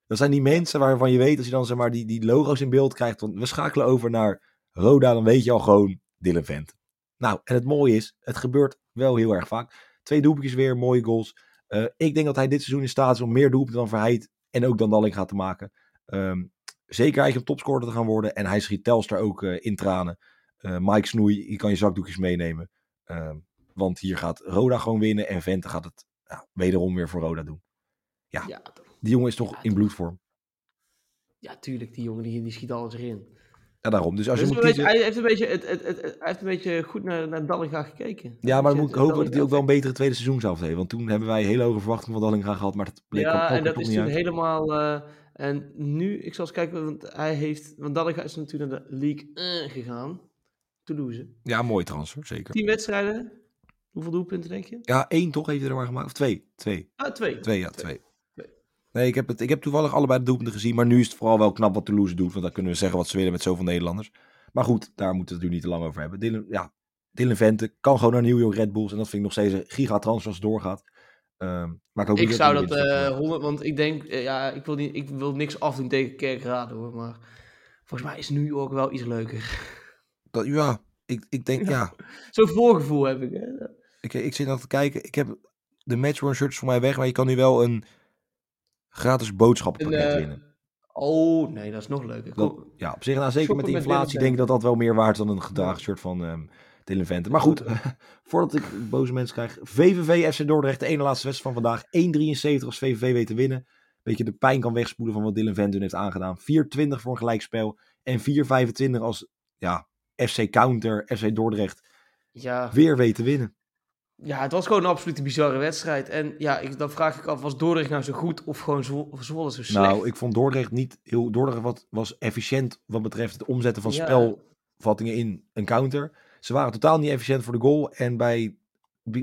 Dat zijn die mensen waarvan je weet, als je dan zeg maar die, die logo's in beeld krijgt. Want we schakelen over naar Roda, dan weet je al gewoon Dylan Vente. Nou, en het mooie is, het gebeurt wel heel erg vaak. Twee doelpuntjes weer, mooie goals. Uh, ik denk dat hij dit seizoen in staat is om meer doelpunten dan Verheid en ook dan Dalling gaat te maken. Um, zeker eigenlijk een topscorer te gaan worden. En hij schiet Telstar ook uh, in tranen. Uh, Mike Snoei, je kan je zakdoekjes meenemen. Um, want hier gaat Roda gewoon winnen en Vente gaat het ja, wederom weer voor Roda doen. Ja, ja die jongen is toch ja, in bloedvorm. Ja, tuurlijk. Die jongen die, die schiet alles erin. Ja, daarom. Dus als je dus moet kiezen... beetje, hij, heeft een beetje, het, het, het, hij heeft een beetje goed naar, naar Dallinga gekeken. Ja, maar dan moet ik hopen dat hij ook wel een betere tweede seizoen zou heeft. Want toen hebben wij hele hoge verwachtingen van Dallinga gehad, maar dat bleek ja, en dat is toen helemaal... Uh, en nu, ik zal eens kijken, want hij heeft... Want Dallinga is natuurlijk naar de League 1 gegaan. Toulouse. Ja, mooi transfer, zeker. Tien wedstrijden. Hoeveel doelpunten denk je? Ja, één toch heeft hij er maar gemaakt. Of twee? Twee. Ah, twee. Twee, ja, twee. twee. Nee, ik heb, het, ik heb toevallig allebei de doelpunten gezien. Maar nu is het vooral wel knap wat Toulouse doet. Want dan kunnen we zeggen wat ze willen met zoveel Nederlanders. Maar goed, daar moeten we het nu niet te lang over hebben. Dylan, ja, Dylan Vente kan gewoon naar New York Red Bulls. En dat vind ik nog steeds een gigatransfer als het doorgaat. Um, maar ik, ik zou dat uh, 100, want ik denk, uh, ja, ik wil, niet, ik wil niks afdoen tegen Kerkrade hoor, maar volgens mij is New York wel iets leuker. Dat, ja, ik, ik denk, ja. ja. Zo'n voorgevoel heb ik. Hè? Ik, ik zit nog te kijken, ik heb de matchrun shirts voor mij weg, maar je kan nu wel een gratis boodschappenpakket uh, winnen. Oh, nee, dat is nog leuker. Dat, ja, op zich, nou, zeker met de inflatie, denk ik dat dat wel meer waard is dan een gedragen shirt van um, Dylan Vente. Maar goed, voordat ik boze mensen krijg. VVV FC Dordrecht, de ene laatste wedstrijd van vandaag. 1,73 als VVV weet te winnen. Beetje de pijn kan wegspoelen van wat Dylan Vente heeft aangedaan. 4,20 voor een gelijkspel. En 4,25 als ja, FC Counter, FC Dordrecht. Ja. Weer weet te winnen. Ja, het was gewoon een absolute bizarre wedstrijd. En ja, ik, dan vraag ik af, was Dordrecht nou zo goed of gewoon Zwolle zo slecht? Nou, ik vond Dordrecht niet heel... Dordrecht wat, was efficiënt wat betreft het omzetten van spelvattingen in een counter. Ze waren totaal niet efficiënt voor de goal. En bij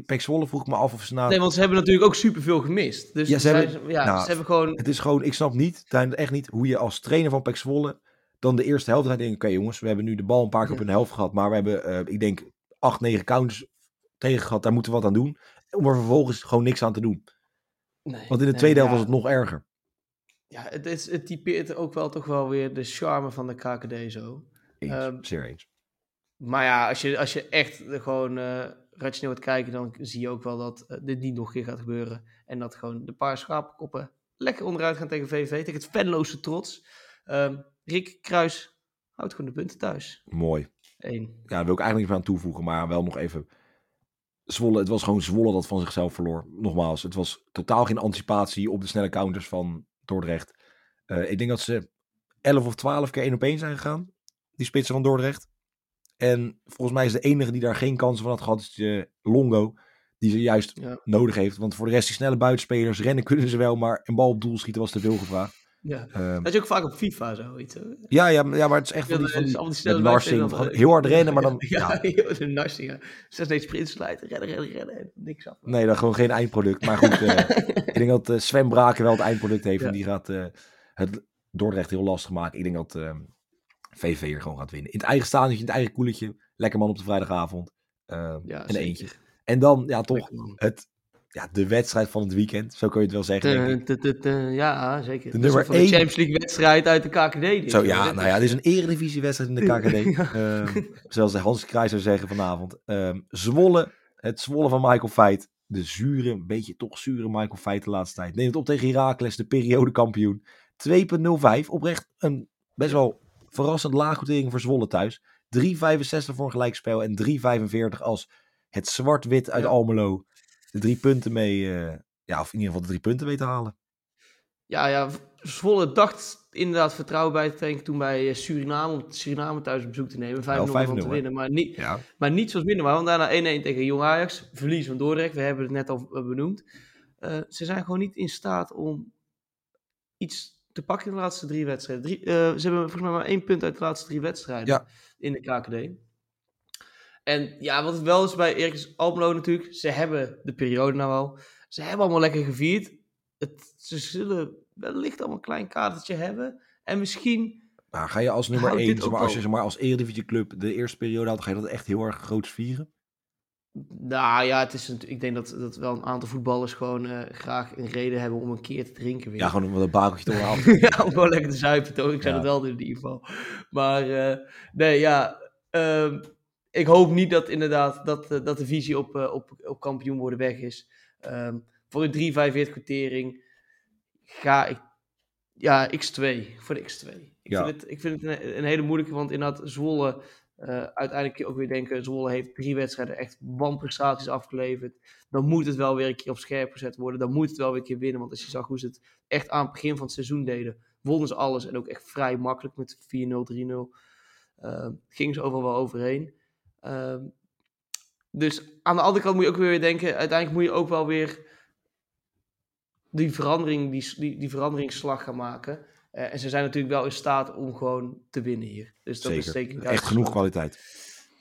Pek Zwolle vroeg ik me af of ze na... Nee, want ze hebben natuurlijk ook superveel gemist. Dus ja, ze, hebben, ja, nou, ze hebben gewoon... Het is gewoon, ik snap niet, echt niet, hoe je als trainer van Pek Zwolle dan de eerste helft gaat denken, oké jongens, we hebben nu de bal een paar keer op een helft gehad, maar we hebben, uh, ik denk, acht, negen counters tegen gehad, daar moeten we wat aan doen. Om er vervolgens gewoon niks aan te doen. Nee, Want in de tweede helft was het nog erger. Ja, het, is, het typeert ook wel toch wel weer de charme van de KKD zo. Eens, um, zeer eens. Maar ja, als je, als je echt gewoon uh, rationeel gaat kijken, dan zie je ook wel dat uh, dit niet nog een keer gaat gebeuren. En dat gewoon de paar schapenkoppen lekker onderuit gaan tegen VV, tegen het venloze trots. Um, Rick Kruis houdt gewoon de punten thuis. Mooi. Eén. Ja, daar wil ik eigenlijk niet aan toevoegen, maar wel nog even Zwolle, het was gewoon Zwolle dat van zichzelf verloor. Nogmaals, het was totaal geen anticipatie op de snelle counters van Dordrecht. Uh, ik denk dat ze 11 of 12 keer één op één zijn gegaan. Die spitsen van Dordrecht. En volgens mij is de enige die daar geen kansen van had gehad, is de Longo. Die ze juist nodig heeft. Want voor de rest, die snelle buitenspelers, rennen kunnen ze wel. Maar een bal op doel schieten was te veel gevraagd. Ja. Um, dat is ook vaak op FIFA zoiets. Ja, ja, ja, maar het is echt van die, van die, die, die Narsing. Heel hard rennen, maar dan... Ja, ja. de Narsing. Ja. Zes nee, sprintslijten, rennen, rennen, rennen. Niks af. Nee, dan gewoon geen eindproduct. Maar goed, uh, ik denk dat uh, Sven Braken wel het eindproduct heeft. En die gaat uh, het Dordrecht heel lastig maken. Ik denk dat uh, ehm, VV hier gewoon gaat winnen. In het eigen stadion, in het eigen koeletje. Lekker man op de vrijdagavond. Uh, ja, en eentje. En dan, ja, toch het ja, de wedstrijd van het weekend. Zo kun je het wel zeggen. ja, zeker. De nummer één. Champions League wedstrijd uit de KKD. Zo, ja, nou ja, dit is een eredivisie wedstrijd in de KKD. ja. uh, zoals Hans Kruijs zou zeggen vanavond. Uh, Zwolle, het Zwolle van Michael Feit. De zure, een beetje toch zure Michael Feit de laatste tijd. Neemt het op tegen Heracles, de periodekampioen. 2.05, oprecht een best wel verrassend laaggotering voor Zwolle thuis. 3.65 voor een gelijkspel en 3.45 als het zwart-wit uit Almelo de drie punten mee, uh, ja, of in ieder geval de drie punten mee te halen. Ja, ja, Zwolle dacht inderdaad vertrouwen bij te denken toen bij eh, Suriname, om Suriname thuis op bezoek te nemen. 5-0 van te winnen, maar niet, ja. maar niet zoals binnen. Want daarna 1-1 tegen Jong Ajax, verlies van Dordrecht, we hebben het net al eh, benoemd. Uh, ze zijn gewoon niet in staat om iets te pakken in de laatste drie wedstrijden. Drie, uh, ze hebben volgens mij maar één punt uit de laatste drie wedstrijden ja. in de KKD. En ja, wat het wel is bij Erik Almelo natuurlijk, ze hebben de periode nou al. Ze hebben allemaal lekker gevierd. Het, ze zullen wellicht allemaal een klein kadertje hebben. En misschien... Nou, ga je als nummer 1, maar als je zeg maar, als Eredivisie club de eerste periode had, ga je dat echt heel erg groot vieren? Nou ja, het is een, ik denk dat, dat wel een aantal voetballers gewoon uh, graag een reden hebben om een keer te drinken. Weer. Ja, gewoon om een bakeltje te af. ja, om gewoon lekker te zuipen toch. Ik ja. het wel doen in ieder geval. Maar uh, nee, ja. Uh, ik hoop niet dat inderdaad dat, uh, dat de visie op, uh, op, op kampioen worden weg is. Um, voor een 3,45 quotering ga ik ja, X2. Voor de X2. Ik, ja. vind het, ik vind het een, een hele moeilijke, want inderdaad Zwolle uh, uiteindelijk ook weer denken, Zwolle heeft drie wedstrijden echt wanprestaties afgeleverd. Dan moet het wel weer een keer op scherp gezet worden. Dan moet het wel weer een keer winnen. Want als je zag hoe ze het echt aan het begin van het seizoen deden, wonnen ze alles. En ook echt vrij makkelijk met 4-0, 3-0. Uh, gingen ze overal wel overheen. Uh, dus aan de andere kant moet je ook weer denken, uiteindelijk moet je ook wel weer die verandering, die, die, die veranderingsslag gaan maken. Uh, en ze zijn natuurlijk wel in staat om gewoon te winnen hier. Dus dat Zeker. is Echt genoeg kwaliteit.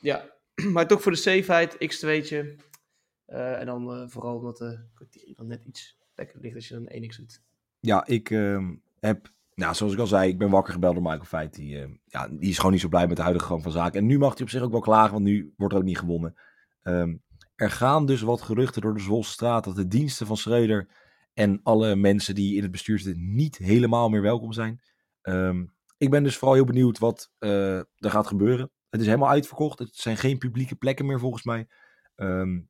Ja, maar toch voor de safeheid, x2'tje. Uh, en dan uh, vooral omdat de kwartier dan net iets lekker ligt als je dan 1x doet. Ja, ik ehm, heb Nou, zoals ik al zei, ik ben wakker gebeld door Michael Feit. Die, uh, ja, die is gewoon niet zo blij met de huidige gang van zaken. En nu mag hij op zich ook wel klagen, want nu wordt er ook niet gewonnen. Um, er gaan dus wat geruchten door de Zwolse straat dat de diensten van Schreuder en alle mensen die in het bestuur zitten niet helemaal meer welkom zijn. Um, ik ben dus vooral heel benieuwd wat uh, er gaat gebeuren. Het is helemaal uitverkocht. Het zijn geen publieke plekken meer volgens mij. Um,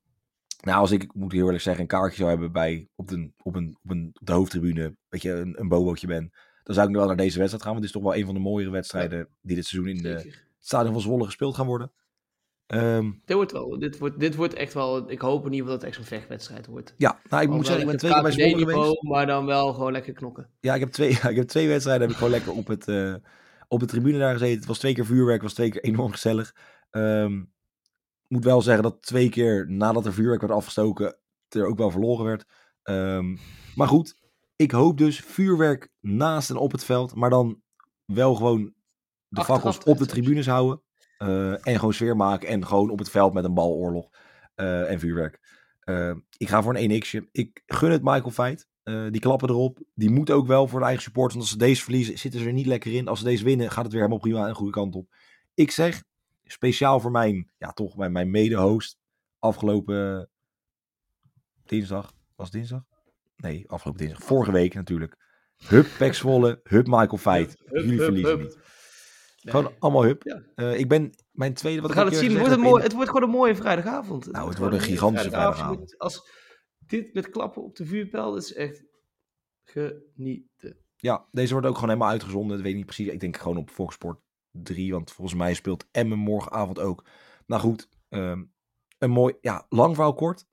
nou, als ik, moet heel eerlijk zeggen, een kaartje zou hebben bij, op, de, op, een, op, een, de hoofdtribune, weet je, een, een bobootje ben, dan zou ik nu wel naar deze wedstrijd gaan. Want het is toch wel een van de mooiere wedstrijden die dit seizoen in de, het stadion van Zwolle gespeeld gaan worden. Um, dit, wordt wel, dit, wordt, dit wordt echt wel, ik hoop in ieder geval dat het echt zo'n vechtwedstrijd wordt. Ja, nou ik moet zeggen, ik ben twee keer bij Zwolle geweest. Maar dan wel gewoon lekker knokken. Ja, ik heb twee, ik heb twee wedstrijden, heb ik gewoon lekker op, het, uh, op de tribune daar gezeten. Het was twee keer vuurwerk, was twee keer enorm gezellig. Um, moet wel zeggen dat twee keer nadat er vuurwerk werd afgestoken, er ook wel verloren werd. Um, maar goed, ik hoop dus vuurwerk naast en op het veld, maar dan wel gewoon de fakkels op de tribunes houden. Uh, en gewoon sfeer maken en gewoon op het veld met een baloorlog uh, en vuurwerk. Uh, ik ga voor een 1x'je. Ik gun het Michael Feit. die klappen erop. Die moet ook wel voor de eigen supporters. Want als ze deze verliezen, zitten ze er niet lekker in. Als ze deze winnen, gaat het weer helemaal prima en goede kant op. Ik zeg, speciaal voor mijn, ja toch, mijn, mijn mede-host. Afgelopen dinsdag. Was dinsdag? Nee, afgelopen dinsdag. Vorige week natuurlijk. Hup Pek Zwolle, hup Michael Feit. Jullie verliezen niet. Nee. Gewoon allemaal hup. Ja. Uh, ik ben mijn tweede. Wat We gaan het zien. Het wordt, een mooi, het wordt gewoon een mooie vrijdagavond. Het nou, het wordt een gigantische vrijdagavond. Als dit met klappen op de vuurpijl, is echt genieten. Ja, deze wordt ook gewoon helemaal uitgezonden. Dat weet ik niet precies. Ik denk gewoon op Fox Sport 3, want volgens mij speelt Emmen morgenavond ook. Nou goed, um, een mooi, ja, lang verhaal kort.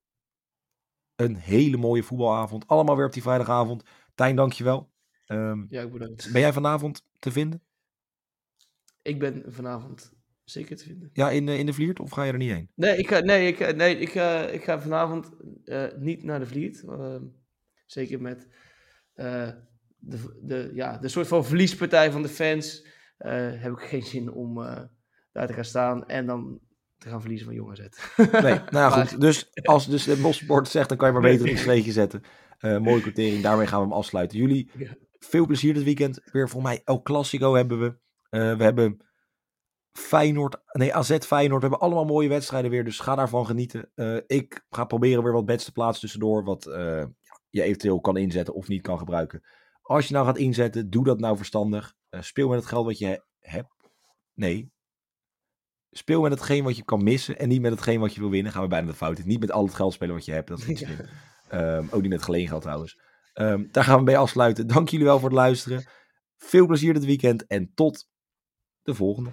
Een hele mooie voetbalavond. Allemaal weer op die vrijdagavond. Tijn, dankjewel. Um, ja, ik bedankt. Ben jij vanavond te vinden? Ik ben vanavond zeker te vinden. Ja, in, in de Vliert of ga je er niet heen? Nee, ik ga, nee, ik, nee, ik, uh, ik ga vanavond uh, niet naar de Vliert. Uh, zeker met de, de, ja, de soort van verliespartij van de fans. heb ik geen zin om daar te gaan staan en dan te gaan verliezen van jongen zetten. Nee, nou ja, goed. Dus als dus de Bossport zegt, dan kan je maar beter een streetje zetten. mooie quotering, daarmee gaan we hem afsluiten. Jullie, ja. veel plezier dit weekend. Weer voor mij El Clasico hebben we. Uh, we hebben Feyenoord, nee AZ Feyenoord. We hebben allemaal mooie wedstrijden weer, dus ga daarvan genieten. Uh, ik ga proberen weer wat bets te plaatsen tussendoor, wat je eventueel kan inzetten of niet kan gebruiken. Als je nou gaat inzetten, doe dat nou verstandig. speel met het geld wat je hebt. Nee. Speel met hetgeen wat je kan missen en niet met hetgeen wat je wil winnen. Gaan we bijna de fout in. Niet met al het geld spelen wat je hebt, dat is niet slim. Ja. Um, ook niet met geleen geld trouwens. Um, daar gaan we mee afsluiten. Dank jullie wel voor het luisteren. Veel plezier dit weekend en tot de volgende.